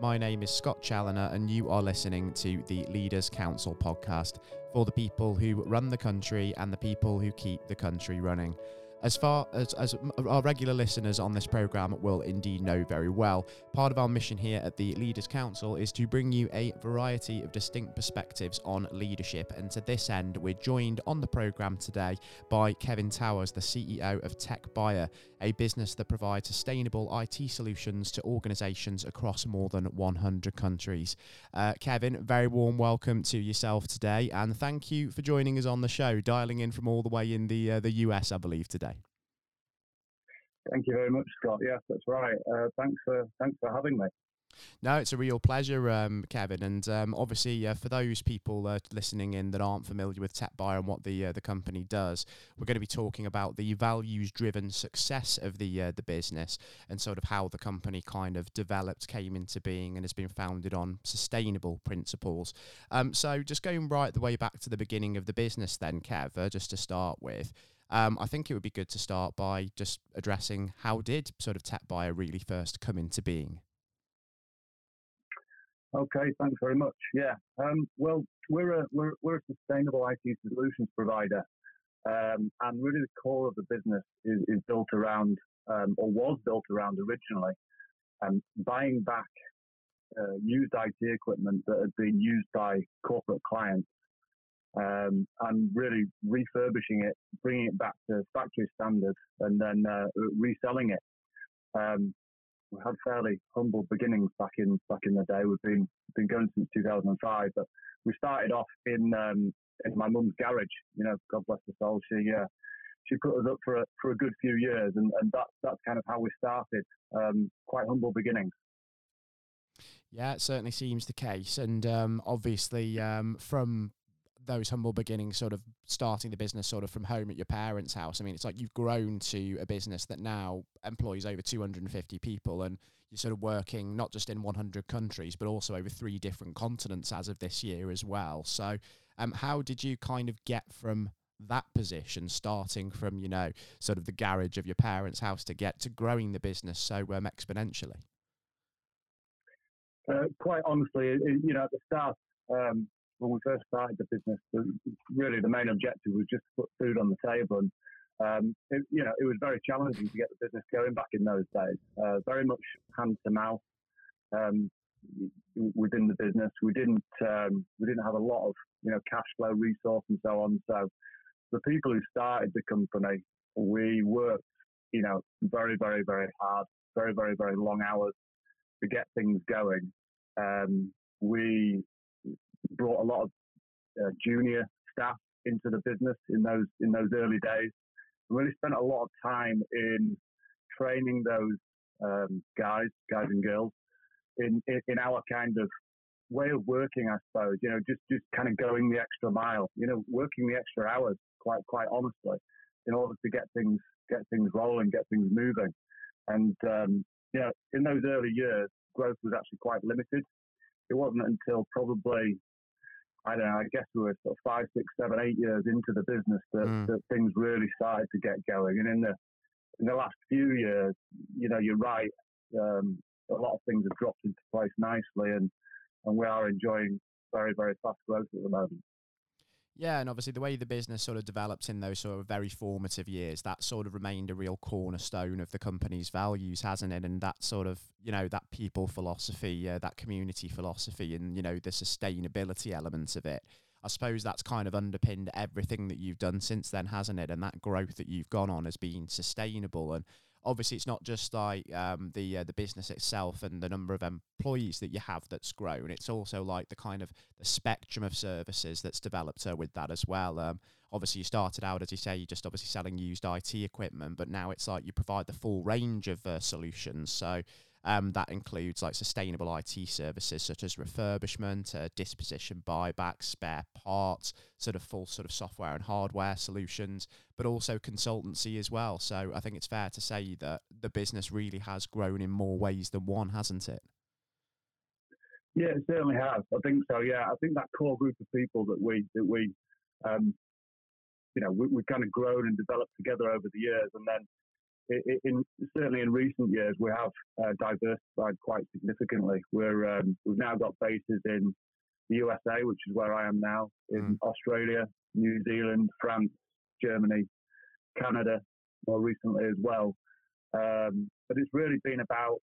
My name is Scott Challoner, and you are listening to the Leaders Council podcast for the people who run the country and the people who keep the country running. As far as, as our regular listeners on this program will indeed know very well, part of our mission here at the Leaders Council is to bring you a variety of distinct perspectives on leadership. And to this end, we're joined on the program today by Kevin Towers, the CEO of TechBuyer, a business that provides sustainable IT solutions to organizations across more than 100 countries. Uh, Kevin, very warm welcome to yourself today, and thank you for joining us on the show, dialing in from all the way in the uh, the US, I believe, today. Thank you very much, Scott. Yes, that's right. Uh, thanks for thanks for having me. No, it's a real pleasure, um, Kevin. And um, obviously, uh, for those people uh, listening in that aren't familiar with TechBuyer and what the uh, the company does, we're going to be talking about the values-driven success of the uh, the business and sort of how the company kind of developed, came into being, and has been founded on sustainable principles. Um, so, just going right the way back to the beginning of the business, then, Kev, uh, just to start with. Um, I think it would be good to start by just addressing how did sort of TechBuyer really first come into being. Okay, thanks very much. Yeah, um, well, we're a we're, we're a sustainable IT solutions provider, um, and really the core of the business is, is built around um, or was built around originally, um, buying back uh, used IT equipment that had been used by corporate clients um, and really refurbishing it, bringing it back to factory standards, and then uh, reselling it. Um, we had fairly humble beginnings back in back in the day. We've been been going since 2005, but we started off in um, in my mum's garage. You know, God bless her soul. She uh, she put us up for a, for a good few years, and, and that's that's kind of how we started. Um, quite humble beginnings. Yeah, it certainly seems the case, and um, obviously um, from those humble beginnings, sort of starting the business sort of from home at your parents' house. I mean, it's like you've grown to a business that now employs over 250 people and you're sort of working not just in 100 countries, but also over three different continents as of this year as well. So, um, how did you kind of get from that position, starting from, you know, sort of the garage of your parents' house to get to growing the business so um, exponentially? Uh, quite honestly, you know, at the start, um, when we first started the business, really the main objective was just to put food on the table. And, um, it, you know, it was very challenging to get the business going back in those days. Uh, very much hand to mouth um, within the business. We didn't um, we didn't have a lot of you know cash flow resource and so on. So the people who started the company, we worked you know very very very hard, very very very long hours to get things going. Um, we brought a lot of uh, junior staff into the business in those in those early days. We really spent a lot of time in training those um, guys, guys and girls, in, in, in our kind of way of working, I suppose. You know, just just kind of going the extra mile. You know, working the extra hours. Quite quite honestly, in order to get things get things rolling, get things moving. And um, you know, in those early years, growth was actually quite limited. It wasn't until probably I don't know, I guess we were sort of five, six, seven, eight years into the business that, mm. that things really started to get going. And in the in the last few years, you know, you're right. Um, a lot of things have dropped into place nicely, and and we are enjoying very, very fast growth at the moment. Yeah, and obviously the way the business sort of developed in those sort of very formative years, that sort of remained a real cornerstone of the company's values, hasn't it? And that sort of, you know, that people philosophy, uh, that community philosophy, and you know the sustainability elements of it. I suppose that's kind of underpinned everything that you've done since then, hasn't it? And that growth that you've gone on has been sustainable and obviously it's not just like um, the uh, the business itself and the number of employees that you have that's grown. It's also like the kind of the spectrum of services that's developed uh, with that as well. Um, obviously, you started out as you say, you're just obviously selling used IT equipment, but now it's like you provide the full range of uh, solutions. So um, that includes like sustainable IT services such as refurbishment, uh, disposition, buyback, spare parts, sort of full sort of software and hardware solutions, but also consultancy as well. So I think it's fair to say that the business really has grown in more ways than one, hasn't it? Yeah, it certainly has. I think so. Yeah, I think that core group of people that we that we, um, you know, we, we kind of grown and developed together over the years, and then in, in, certainly in recent years, we have uh, diversified quite significantly. We're um, we've now got bases in the USA, which is where I am now, in mm. Australia, New Zealand, France, Germany, Canada, more recently as well. Um, but it's really been about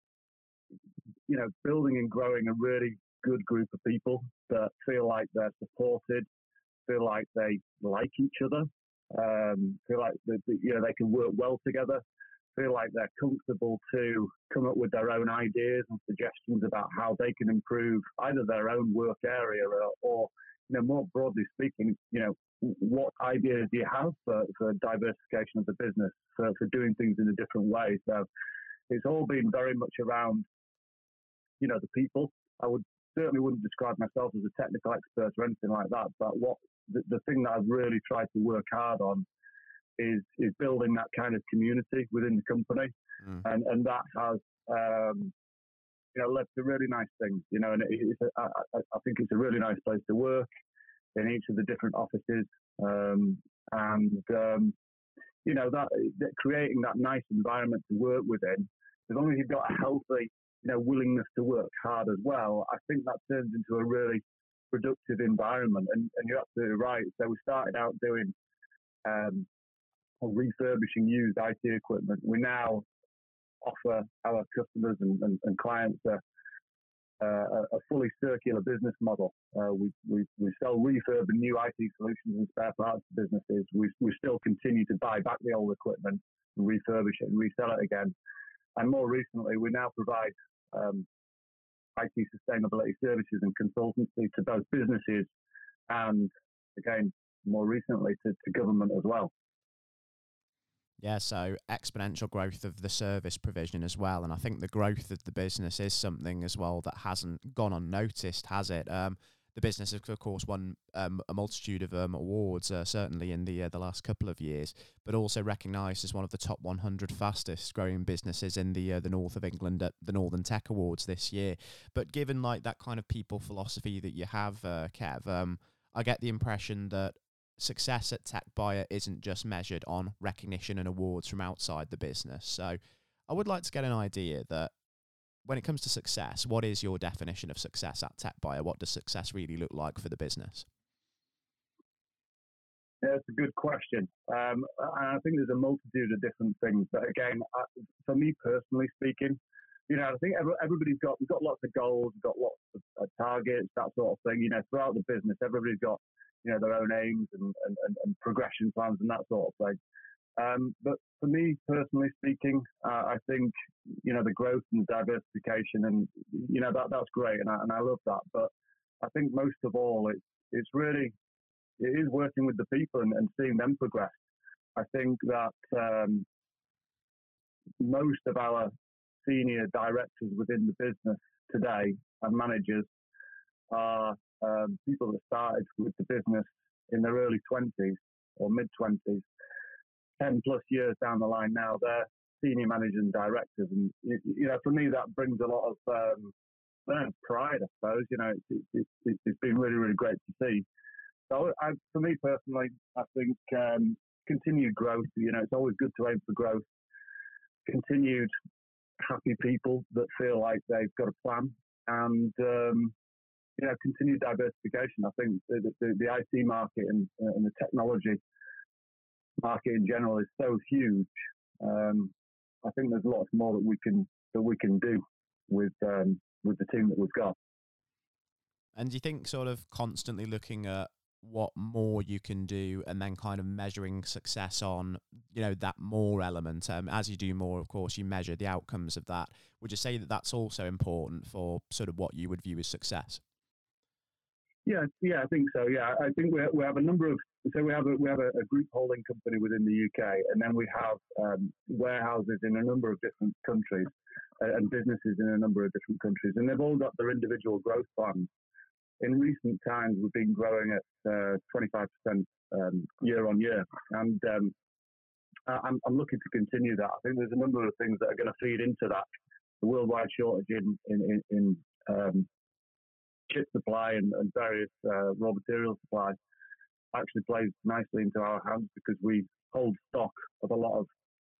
you know building and growing a really good group of people that feel like they're supported, feel like they like each other, um, feel like they, you know they can work well together, feel like they're comfortable to come up with their own ideas and suggestions about how they can improve either their own work area or, or you know more broadly speaking, you know what ideas do you have for, for diversification of the business for, for doing things in a different way. So it's all been very much around you know the people. I would certainly wouldn't describe myself as a technical expert or anything like that, but what the, the thing that I've really tried to work hard on is is building that kind of community within the company, mm. and and that has um, you know led to really nice things. You know, and it, it's a, I, I think it's a really nice place to work in each of the different offices, um, and um, you know that, that creating that nice environment to work within. As long as you've got a healthy you know willingness to work hard as well, I think that turns into a really productive environment. And, and you're absolutely right. So we started out doing um, refurbishing used IT equipment. We now offer our customers and, and, and clients a, a, fully circular business model. Uh, we, we, we sell refurb and new IT solutions and spare parts to businesses. We, we still continue to buy back the old equipment and refurbish it and resell it again. And more recently, we now provide um, IT sustainability services and consultancy to both businesses and, again, more recently to, to government as well. Yeah, so exponential growth of the service provision as well. And I think the growth of the business is something as well that hasn't gone unnoticed, has it? Um, the business has, of course, won um, a multitude of um, awards, uh, certainly in the uh, the last couple of years, but also recognised as one of the top 100 fastest growing businesses in the uh, the north of England at the Northern Tech Awards this year. But given like that kind of people philosophy that you have, uh, Kev, um, I get the impression that success at Tech Buyer isn't just measured on recognition and awards from outside the business. So I would like to get an idea that when it comes to success, what is your definition of success at Tech Buyer? What does success really look like for the business? Yeah, it's a good question. Um, I think there's a multitude of different things. But again, I, for me personally speaking, you know, I think every, everybody's got we've got lots of goals, we've got lots of uh, targets, that sort of thing. You know, throughout the business, everybody's got you know their own aims and, and, and progression plans and that sort of thing. Um, but for me personally speaking, uh, I think you know the growth and diversification, and you know that that's great, and I, and I love that. But I think most of all, it's it's really it is working with the people and, and seeing them progress. I think that um, most of our senior directors within the business today and managers are um, people that started with the business in their early 20s or mid 20s 10 plus years down the line now, they're senior managers and directors. And, you know, for me, that brings a lot of um, pride, I suppose. You know, it's, it's, it's been really, really great to see. So, I, for me personally, I think um, continued growth, you know, it's always good to aim for growth. Continued happy people that feel like they've got a plan and, um, you know, continued diversification. I think the, the, the IT market and, uh, and the technology market in general is so huge. Um, I think there's lots more that we can that we can do with um, with the team that we've got. And do you think sort of constantly looking at what more you can do and then kind of measuring success on you know that more element um, as you do more of course you measure the outcomes of that would you say that that's also important for sort of what you would view as success yeah, yeah, I think so. Yeah, I think we, we have a number of so we have a, we have a, a group holding company within the UK, and then we have um, warehouses in a number of different countries uh, and businesses in a number of different countries, and they've all got their individual growth plans. In recent times, we've been growing at uh, 25% um, year on year, and um, I'm, I'm, looking to continue that. I think there's a number of things that are going to feed into that. The worldwide shortage in in, in, in um, chip supply and, and various uh, raw material supply actually plays nicely into our hands because we hold stock of a lot of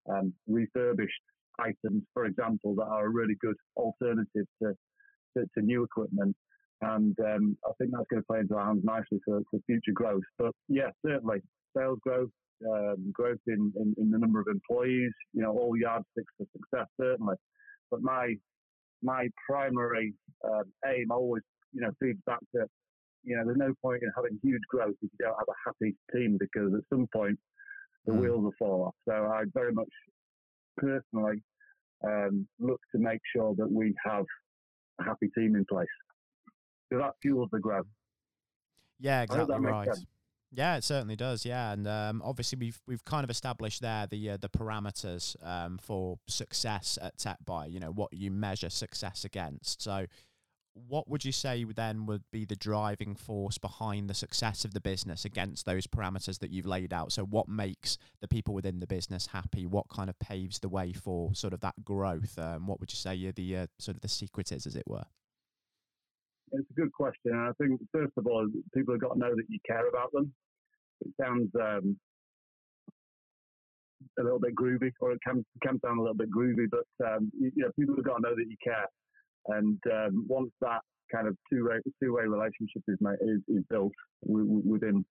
um, refurbished items, for example, that are a really good alternative to, to, to new equipment. And um, I think that's going to play into our hands nicely for, for future growth. But yeah, certainly sales growth, um, growth in, in, in, the number of employees, you know, all yardsticks for success, certainly. But my my primary uh, aim always, you know, feeds back to, you know, there's no point in having huge growth if you don't have a happy team because at some point the mm. wheels will fall off. So I very much personally um, look to make sure that we have a happy team in place. So that fuels the growth. Yeah, exactly right. Yeah, it certainly does. Yeah, and um, obviously we've we've kind of established there the uh, the parameters um, for success at TechBuyer. You know what you measure success against. So, what would you say then would be the driving force behind the success of the business against those parameters that you've laid out? So, what makes the people within the business happy? What kind of paves the way for sort of that growth? Um, what would you say the uh, sort of the secret is, as it were? It's a good question. I think, first of all, people have got to know that you care about them. It sounds um, a little bit groovy, or it can, can sound a little bit groovy, but um, you, you, know, people have got to know that you care. And um, once that kind of two-way, two-way relationship is, is, is built within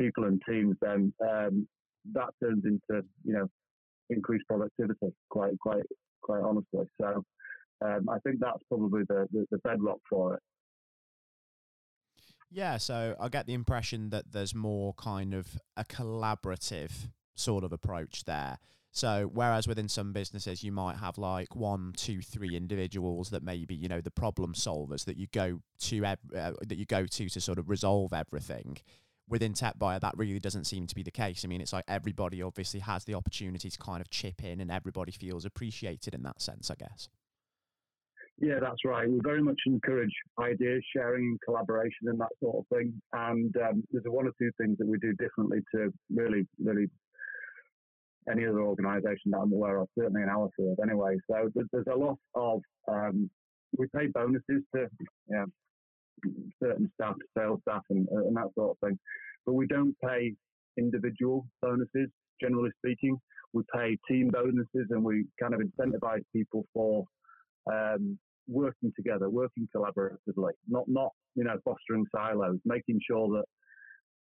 people and teams, then um, that turns into, you know, increased productivity, quite, quite, quite honestly. So um, I think that's probably the, the, the bedrock for it. Yeah, so I get the impression that there's more kind of a collaborative sort of approach there. So whereas within some businesses you might have like one, two, three individuals that maybe you know the problem solvers that you go to uh, that you go to to sort of resolve everything. Within TechBuyer, that really doesn't seem to be the case. I mean, it's like everybody obviously has the opportunity to kind of chip in, and everybody feels appreciated in that sense, I guess. Yeah, that's right. We very much encourage ideas sharing and collaboration and that sort of thing. And um, there's one or two things that we do differently to really, really any other organisation that I'm aware of, certainly in our field anyway. So there's a lot of, um, we pay bonuses to certain staff, sales staff and, and that sort of thing. But we don't pay individual bonuses, generally speaking. We pay team bonuses and we kind of incentivize people for um, working together, working collaboratively, not not you know fostering silos, making sure that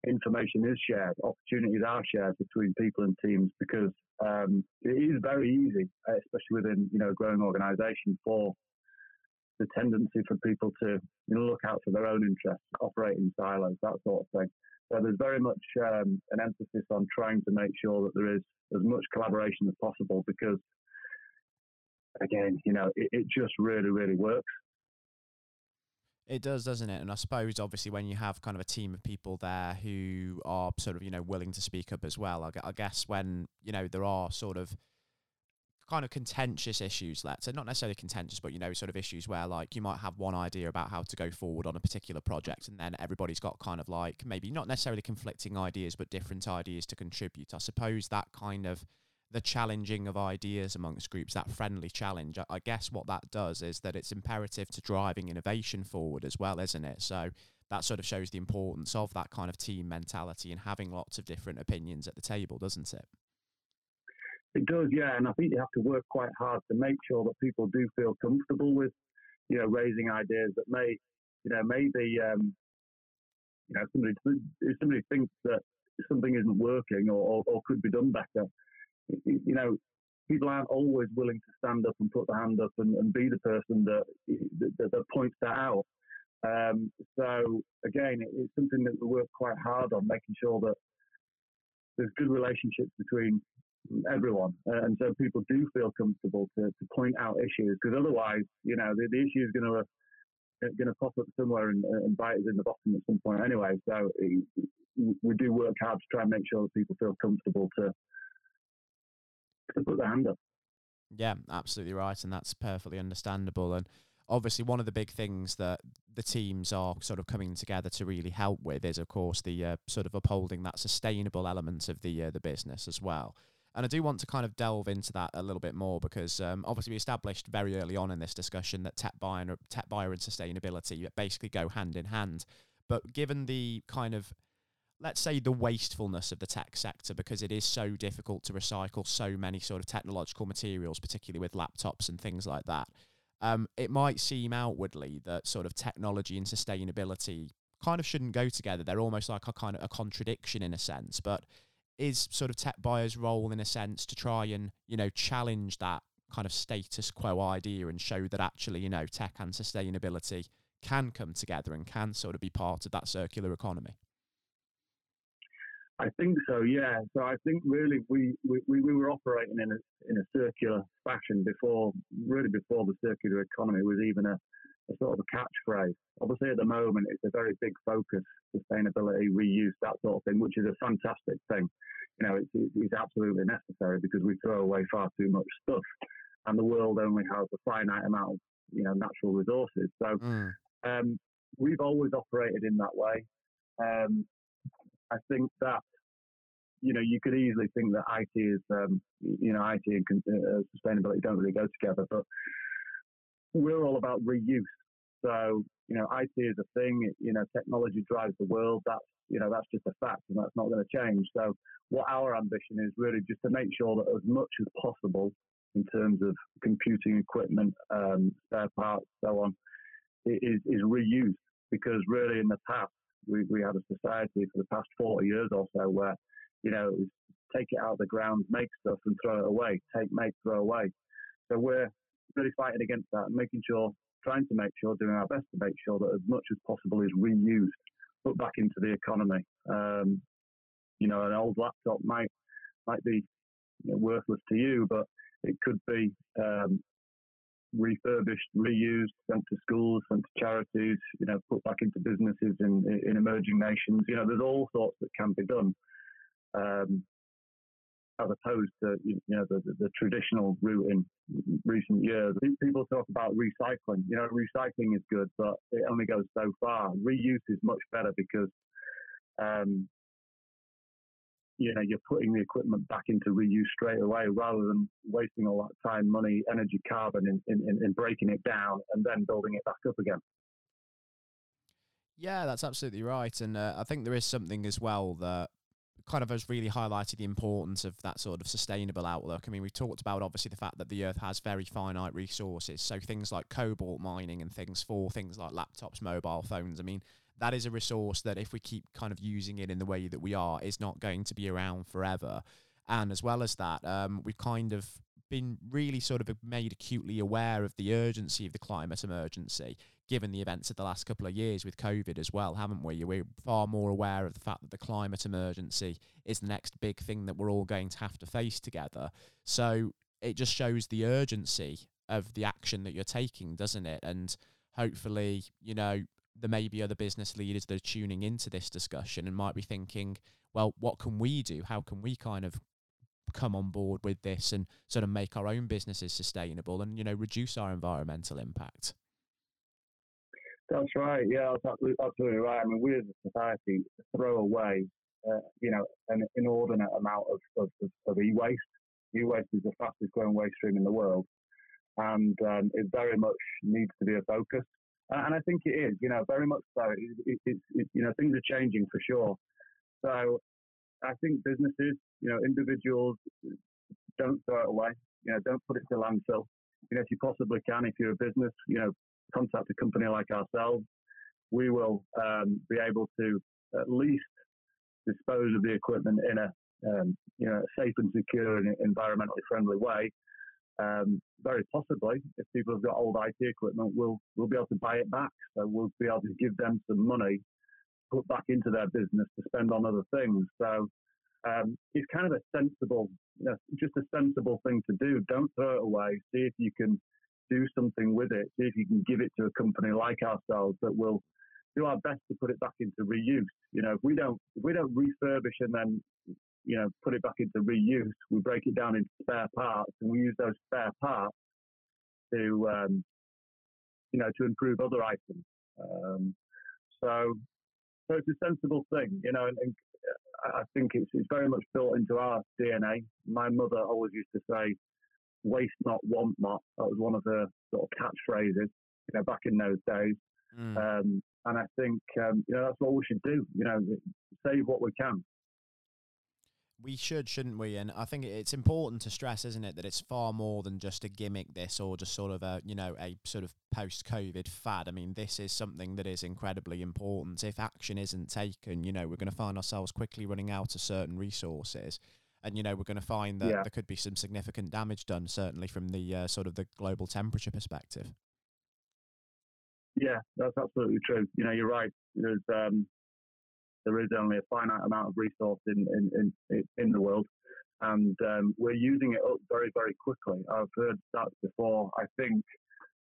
information is shared, opportunities are shared between people and teams, because um, it is very easy, especially within you know a growing organisation, for the tendency for people to you know, look out for their own interests, operate in silos, that sort of thing. So there's very much um, an emphasis on trying to make sure that there is as much collaboration as possible because again, you know, it, it just really, really works. It does, doesn't it? And I suppose, obviously, when you have kind of a team of people there who are sort of, you know, willing to speak up as well, I, guess when, you know, there are sort of kind of contentious issues, let's say, not necessarily contentious, but, you know, sort of issues where, like, you might have one idea about how to go forward on a particular project, and then everybody's got kind of like maybe not necessarily conflicting ideas, but different ideas to contribute. I suppose that kind of the challenging of ideas amongst groups, that friendly challenge, I, I guess what that does is that it's imperative to driving innovation forward as well, isn't it? So that sort of shows the importance of that kind of team mentality and having lots of different opinions at the table, doesn't it? It does, yeah. And I think you have to work quite hard to make sure that people do feel comfortable with, you know, raising ideas that may, you know, maybe, um, you know, somebody if somebody thinks that something isn't working or, or, or could be done better, you know, people aren't always willing to stand up and put their hand up and, and be the person that, that, that points that out. Um, so again, it's something that we work quite hard on, making sure that there's good relationships between everyone, uh, and so people do feel comfortable to, to point out issues. Because otherwise, you know, the, the issue is going to uh, going to pop up somewhere and, and, bite us in the bottom at some point anyway. So we do work hard to try and make sure that people feel comfortable to to put their hand up. Yeah, absolutely right, and that's perfectly understandable. And obviously, one of the big things that the teams are sort of coming together to really help with is, of course, the uh, sort of upholding that sustainable element of the uh, the business as well. And I do want to kind of delve into that a little bit more because um, obviously we established very early on in this discussion that tech buyer, and, tech buyer and sustainability basically go hand in hand. But given the kind of let's say the wastefulness of the tech sector because it is so difficult to recycle so many sort of technological materials, particularly with laptops and things like that. Um, it might seem outwardly that sort of technology and sustainability kind of shouldn't go together. They're almost like a kind of a contradiction in a sense, but is sort of tech buyers' role in a sense to try and you know challenge that kind of status quo idea and show that actually you know tech and sustainability can come together and can sort of be part of that circular economy. I think so, yeah. So I think really we, we, we were operating in a in a circular fashion before really before the circular economy was even a, a sort of a catchphrase. Obviously at the moment it's a very big focus, sustainability, reuse, that sort of thing, which is a fantastic thing. You know, it's, it's absolutely necessary because we throw away far too much stuff and the world only has a finite amount of, you know, natural resources. So mm. um, we've always operated in that way. Um, I think that you know you could easily think that IT is um, you know IT and uh, sustainability don't really go together, but we're all about reuse. So you know IT is a thing. You know technology drives the world. That's you know that's just a fact, and that's not going to change. So what our ambition is really just to make sure that as much as possible in terms of computing equipment, um, spare parts, so on, is, is reused. Because really, in the past, we, we had a society for the past 40 years or so where, you know, it take it out of the ground, make stuff and throw it away, take, make, throw away. So we're really fighting against that and making sure, trying to make sure, doing our best to make sure that as much as possible is reused, put back into the economy. Um, you know, an old laptop might might be you know, worthless to you, but it could be um, refurbished, reused, sent to schools, sent to charities, you know, put back into businesses in, in emerging nations. You know, there's all sorts that can be done, um, as opposed to, you know, the, the, the, traditional route in recent years. People talk about recycling. You know, recycling is good, but it only goes so far. Reuse is much better because um, you know, you're putting the equipment back into reuse straight away rather than wasting all that time, money, energy, carbon in, in, in breaking it down and then building it back up again. Yeah, that's absolutely right. And uh, I think there is something as well that kind of has really highlighted the importance of that sort of sustainable outlook. I mean, we've talked about obviously the fact that the Earth has very finite resources. So things like cobalt mining and things for things like laptops, mobile phones. I mean, that is a resource that if we keep kind of using it in the way that we are, is not going to be around forever. And as well as that, um, we've kind of been really sort of made acutely aware of the urgency of the climate emergency, given the events of the last couple of years with COVID as well, haven't we? We're far more aware of the fact that the climate emergency is the next big thing that we're all going to have to face together. So it just shows the urgency of the action that you're taking, doesn't it? And hopefully, you know, there may be other business leaders that are tuning into this discussion and might be thinking, well, what can we do? How can we kind of come on board with this and sort of make our own businesses sustainable and, you know, reduce our environmental impact? That's right. Yeah, that's absolutely, right. I mean, we as a society throw away, uh, you know, an inordinate amount of, of, of e-waste. E-waste is the fastest growing waste stream in the world. And um, it very much needs to be a focus. And I think it is, you know, very much so. It, it, it, you know, things are changing for sure. So I think businesses, you know, individuals don't throw it away. You know, don't put it to landfill. You know, if you possibly can, if you're a business, you know, contact a company like ourselves. We will um, be able to at least dispose of the equipment in a um, you know safe and secure and environmentally friendly way um, very possibly, if people have got old IT equipment, we'll we'll be able to buy it back. So we'll be able to give them some money, put back into their business to spend on other things. So um, it's kind of a sensible, you know, just a sensible thing to do. Don't throw it away. See if you can do something with it. See if you can give it to a company like ourselves that will do our best to put it back into reuse. You know, if we don't if we don't refurbish and then you know, put it back into reuse. We break it down into spare parts, and we use those spare parts to, um, you know, to improve other items. Um, so, so it's a sensible thing, you know, and, and I think it's, it's very much built into our DNA. My mother always used to say, "Waste not, want not." That was one of her sort of catchphrases, you know, back in those days. Mm. Um, and I think um, you know that's what we should do. You know, save what we can. We should, shouldn't we? And I think it's important to stress, isn't it, that it's far more than just a gimmick, this, or just sort of a, you know, a sort of post-COVID fad. I mean, this is something that is incredibly important. If action isn't taken, you know, we're going to find ourselves quickly running out of certain resources and you know we're going to find that yeah. there could be some significant damage done certainly from the uh, sort of the global temperature perspective yeah that's absolutely true you know you're right there's um, there is only a finite amount of resource in in in, in the world. And um, we're using it up very very quickly. I've heard stats before. I think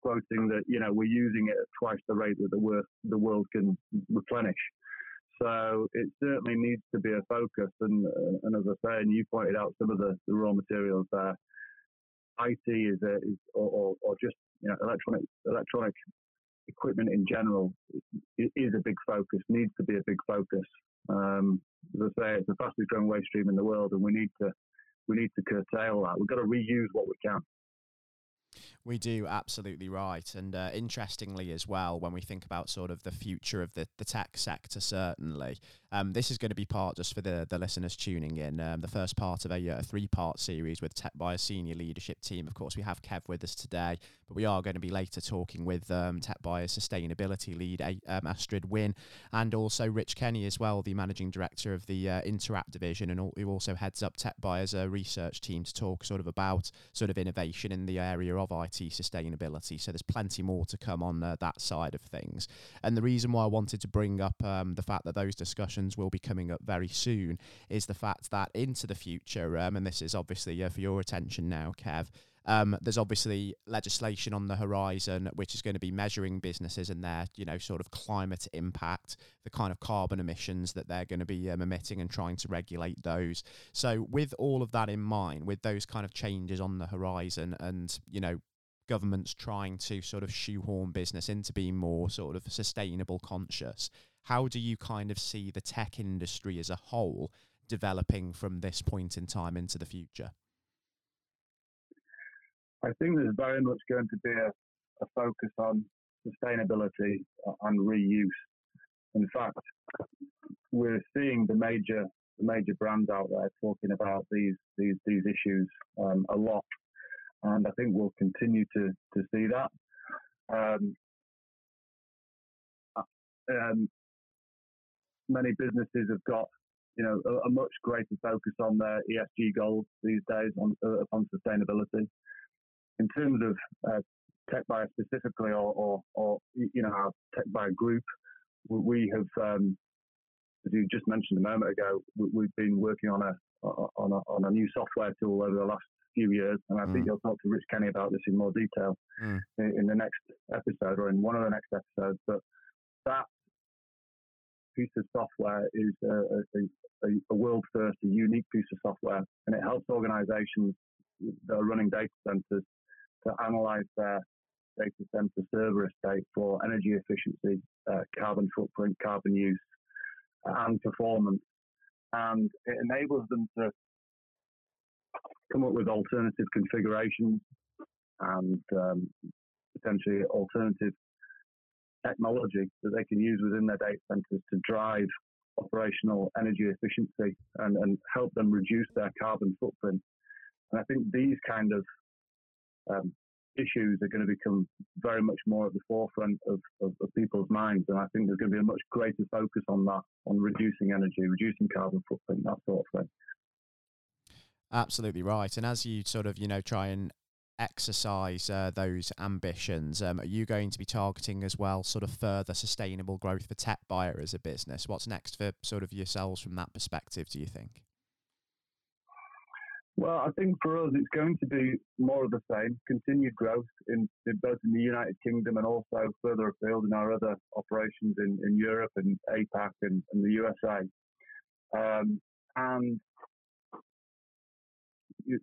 quoting that you know we're using it at twice the rate that the world the world can replenish. So it certainly needs to be a focus. And, uh, and as I say, and you pointed out some of the, the raw materials there, IT is, a, is or, or, or, just you know, electronic electronic equipment in general is a big focus. Needs to be a big focus. Um, as I say, it's the fastest growing waste stream in the world, and we need to we need to curtail that. We've got to reuse what we can. We do absolutely right, and uh, interestingly as well, when we think about sort of the future of the, the tech sector, certainly um, this is going to be part just for the the listeners tuning in. Um, the first part of a, a three part series with Tech Buyers senior leadership team. Of course, we have Kev with us today, but we are going to be later talking with um, Tech Buyers sustainability lead um, Astrid Wynne and also Rich Kenny as well, the managing director of the uh, Interact division, and who also heads up Tech Buyers uh, research team to talk sort of about sort of innovation in the area of IT sustainability. So there's plenty more to come on uh, that side of things. And the reason why I wanted to bring up um, the fact that those discussions will be coming up very soon is the fact that into the future, um, and this is obviously uh, for your attention now, Kev. Um, there's obviously legislation on the horizon which is going to be measuring businesses and their, you know, sort of climate impact, the kind of carbon emissions that they're going to be um, emitting and trying to regulate those. So, with all of that in mind, with those kind of changes on the horizon and, you know, governments trying to sort of shoehorn business into being more sort of sustainable conscious. How do you kind of see the tech industry as a whole developing from this point in time into the future? I think there's very much going to be a, a focus on sustainability and reuse. In fact, we're seeing the major the major brands out there talking about these these these issues um, a lot and I think we'll continue to to see that. Um, uh, um, many businesses have got you know a, a, much greater focus on their ESG goals these days on uh, on sustainability. In terms of uh, tech buyer specifically, or, or, or you know our tech buyer group, we have, um, as you just mentioned a moment ago, we, have been working on a on a, on a new software tool over the last few years, and I mm. think you'll talk to Rich Kenny about this in more detail mm. in, in, the next episode or in one of the next episodes. But that piece of software is a, a, a world first, a unique piece of software, and it helps organizations that are running data centers to analyze their data center server estate for energy efficiency, uh, carbon footprint, carbon use, and performance. And it enables them to come up with alternative configurations and um, potentially alternative technology that they can use within their data centers to drive operational energy efficiency and, and help them reduce their carbon footprint. And I think these kind of um, issues are going to become very much more at the forefront of, of, of, people's minds. And I think there's going to be a much greater focus on that, on reducing energy, reducing carbon footprint, that sort of thing. Absolutely right. And as you sort of, you know, try and exercise uh, those ambitions, um, are you going to be targeting as well sort of further sustainable growth for Tech Buyer as a business? What's next for sort of yourselves from that perspective, do you think? Well, I think for us, it's going to be more of the same, continued growth in, in both in the United Kingdom and also further afield in our other operations in, in Europe and APAC and, and the USA. Um, and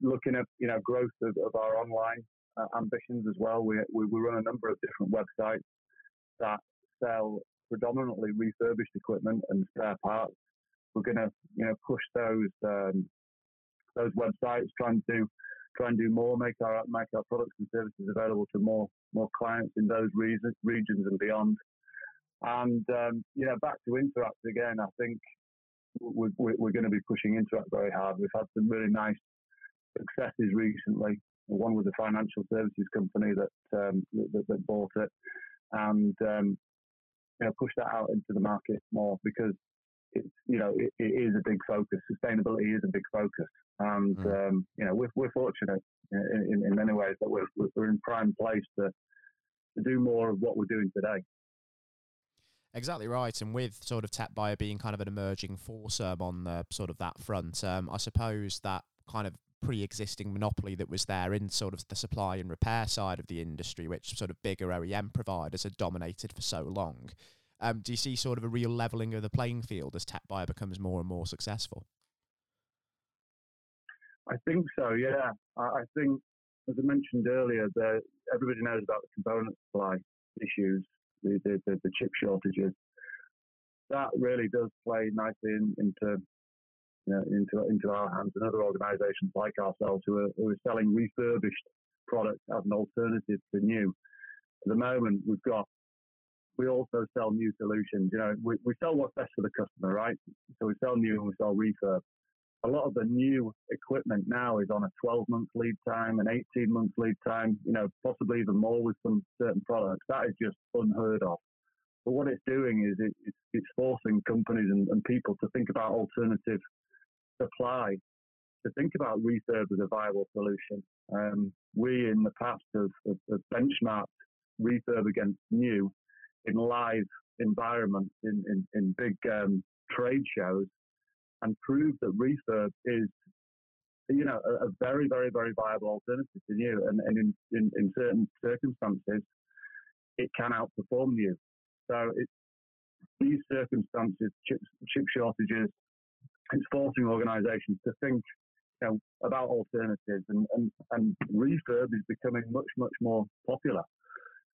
looking at you know growth of, of our online uh, ambitions as well. We, we, we run a number of different websites that sell predominantly refurbished equipment and spare parts. We're going to you know push those um, those websites, trying to try and do more, make our make our products and services available to more more clients in those regions regions and beyond. And um, you know, back to Interact again. I think we're, we're going to be pushing Interact very hard. We've had some really nice successes recently. One was a financial services company that um, that, that, bought it, and um, you know push that out into the market more because it's you know it, it is a big focus. Sustainability is a big focus, and mm. um, you know we're, we're fortunate in, in, in, many ways that we're we're in prime place to to do more of what we're doing today. Exactly right, and with sort of Techbuyer being kind of an emerging force um, on the sort of that front, um, I suppose that kind of pre-existing monopoly that was there in sort of the supply and repair side of the industry, which sort of bigger OEM providers had dominated for so long. Um, do you see sort of a real leveling of the playing field as Techbuyer becomes more and more successful? I think so. Yeah, I, I think as I mentioned earlier, that everybody knows about the component supply issues, the, the, the, the chip shortages. That really does play nicely in, into you know, into into our hands and other organisations like ourselves who are, who are selling refurbished products as an alternative to new. At the moment, we've got we also sell new solutions. You know, we, we sell what's best for the customer, right? So we sell new and we sell refurb. A lot of the new equipment now is on a 12 month lead time, an 18 month lead time, you know, possibly even more with some certain products. That is just unheard of. But what it's doing is it, it's, it's forcing companies and, and people to think about alternative supply, to think about refurb as a viable solution. Um, we in the past have, have, have benchmarked refurb against new in live environments in, in, in big um, trade shows and proved that refurb is you know a, a, very very very viable alternative to new and, and in, in, in certain circumstances it can outperform new so it's these circumstances chip, chip shortages it's forcing organizations to think you know, about alternatives and, and, and refurb is becoming much much more popular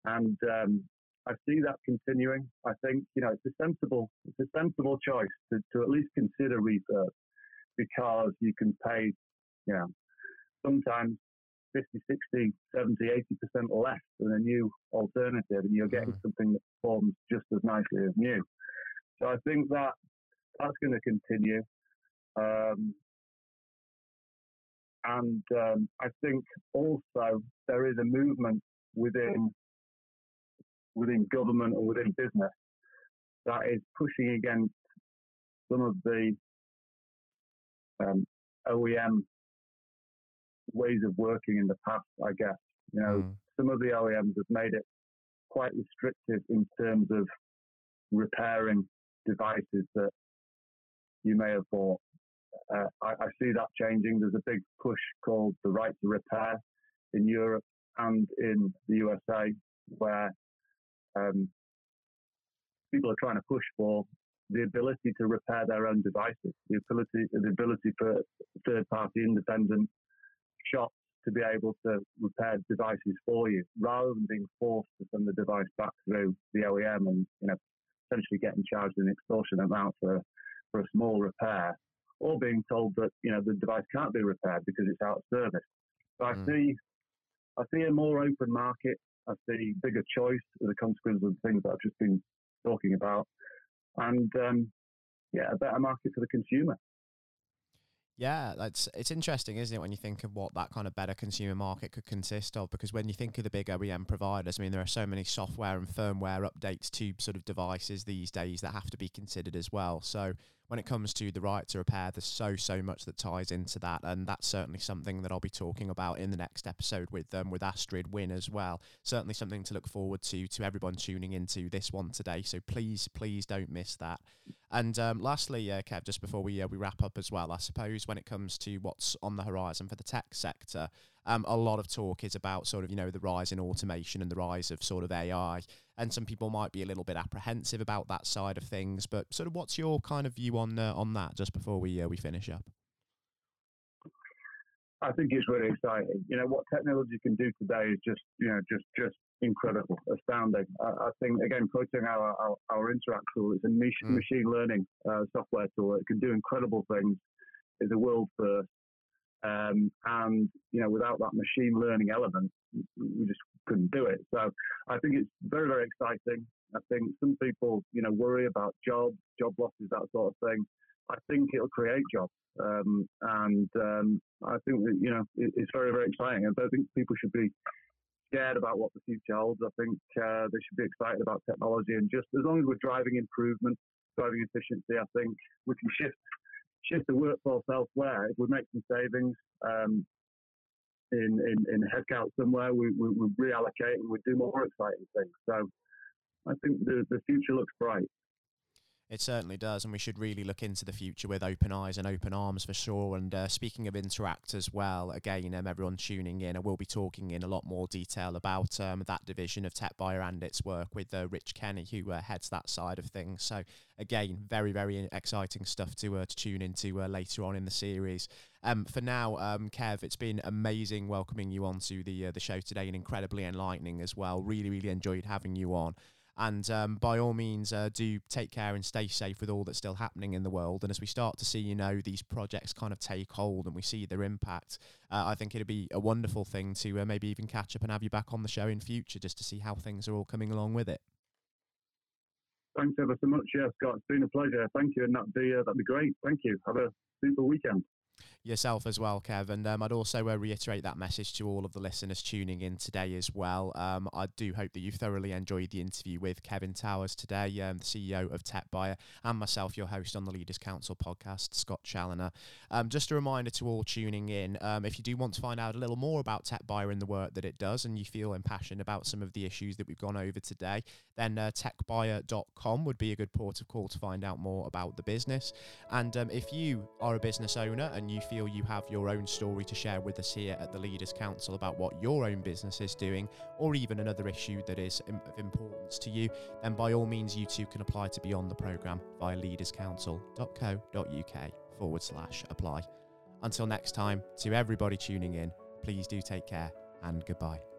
and um, I see that continuing. I think you know it's a sensible it's a sensible choice to, to at least consider refurb because you can pay you know sometimes 50, 60, 70, 80 percent less than a new alternative, and you're getting mm. something that performs just as nicely as new. So I think that that's going to continue. Um, and um, I think also there is a movement within within government or within business that is pushing against some of the um, OEM ways of working in the past, I guess. You know, mm. some of the OEMs have made it quite restrictive in terms of repairing devices that you may have bought. Uh, I, I, see that changing. There's a big push called the right to repair in Europe and in the USA, where um, people are trying to push for the ability to repair their own devices, the ability, the ability for third-party independent shops to be able to repair devices for you, rather than being forced to send the device back through the OEM and you know essentially getting charged an extortionate amount for for a small repair, or being told that you know the device can't be repaired because it's out of service. So mm. I see I see a more open market I see bigger choice as a consequence of the things that I've just been talking about, and um, yeah, a better market for the consumer. Yeah, that's it's interesting, isn't it, when you think of what that kind of better consumer market could consist of? Because when you think of the big OEM providers, I mean, there are so many software and firmware updates to sort of devices these days that have to be considered as well. So when it comes to the right to repair, there's so so much that ties into that, and that's certainly something that I'll be talking about in the next episode with um, with Astrid Wynne as well. Certainly something to look forward to to everyone tuning into this one today. So please please don't miss that. And um, lastly, uh, Kev, just before we uh, we wrap up as well, I suppose when it comes to what's on the horizon for the tech sector, um, a lot of talk is about sort of you know the rise in automation and the rise of sort of AI and some people might be a little bit apprehensive about that side of things. But sort of, what's your kind of view on uh, on that? Just before we uh, we finish up. I think it's really exciting. You know what technology can do today is just you know just just incredible, astounding. I, I think again, quoting our our, our Interact tool, it's a niche mm. machine learning uh, software tool. It can do incredible things. It's a world first. Um, and you know, without that machine learning element, we just couldn't do it. So I think it's very, very exciting. I think some people, you know, worry about jobs, job losses, that sort of thing. I think it'll create jobs. Um, and um, I think that, you know, it, it's very, very exciting. I don't think people should be scared about what the future holds. I think uh, they should be excited about technology. And just as long as we're driving improvement, driving efficiency, I think we can shift shift the workforce elsewhere. If we make some savings um, in, in, in headcount somewhere, we, we, we reallocate and we do more exciting things. So I think the, the future looks bright. It certainly does, and we should really look into the future with open eyes and open arms for sure. And uh, speaking of Interact as well, again, um, everyone tuning in, I will be talking in a lot more detail about um, that division of Tech TechBuyer and its work with uh, Rich Kenny, who uh, heads that side of things. So again, very very exciting stuff to uh, to tune into uh, later on in the series. Um, for now, um, Kev, it's been amazing welcoming you onto the uh, the show today, and incredibly enlightening as well. Really really enjoyed having you on. And um, by all means, uh, do take care and stay safe with all that's still happening in the world. And as we start to see, you know, these projects kind of take hold and we see their impact, uh, I think it'd be a wonderful thing to uh, maybe even catch up and have you back on the show in future just to see how things are all coming along with it. Thanks ever so much, yeah, Scott. It's been a pleasure. Thank you, and that'd be uh, that'd be great. Thank you. Have a super weekend yourself as well, Kev. And um, I'd also uh, reiterate that message to all of the listeners tuning in today as well. Um, I do hope that you thoroughly enjoyed the interview with Kevin Towers today, um, the CEO of TechBuyer, and myself, your host on the Leaders Council podcast, Scott Challoner. Um, just a reminder to all tuning in um, if you do want to find out a little more about TechBuyer and the work that it does, and you feel impassioned about some of the issues that we've gone over today, then uh, techbuyer.com would be a good port of call to find out more about the business. And um, if you are a business owner and you feel you have your own story to share with us here at the Leaders Council about what your own business is doing, or even another issue that is of importance to you, then by all means, you too can apply to be on the programme via leaderscouncil.co.uk forward slash apply. Until next time, to everybody tuning in, please do take care and goodbye.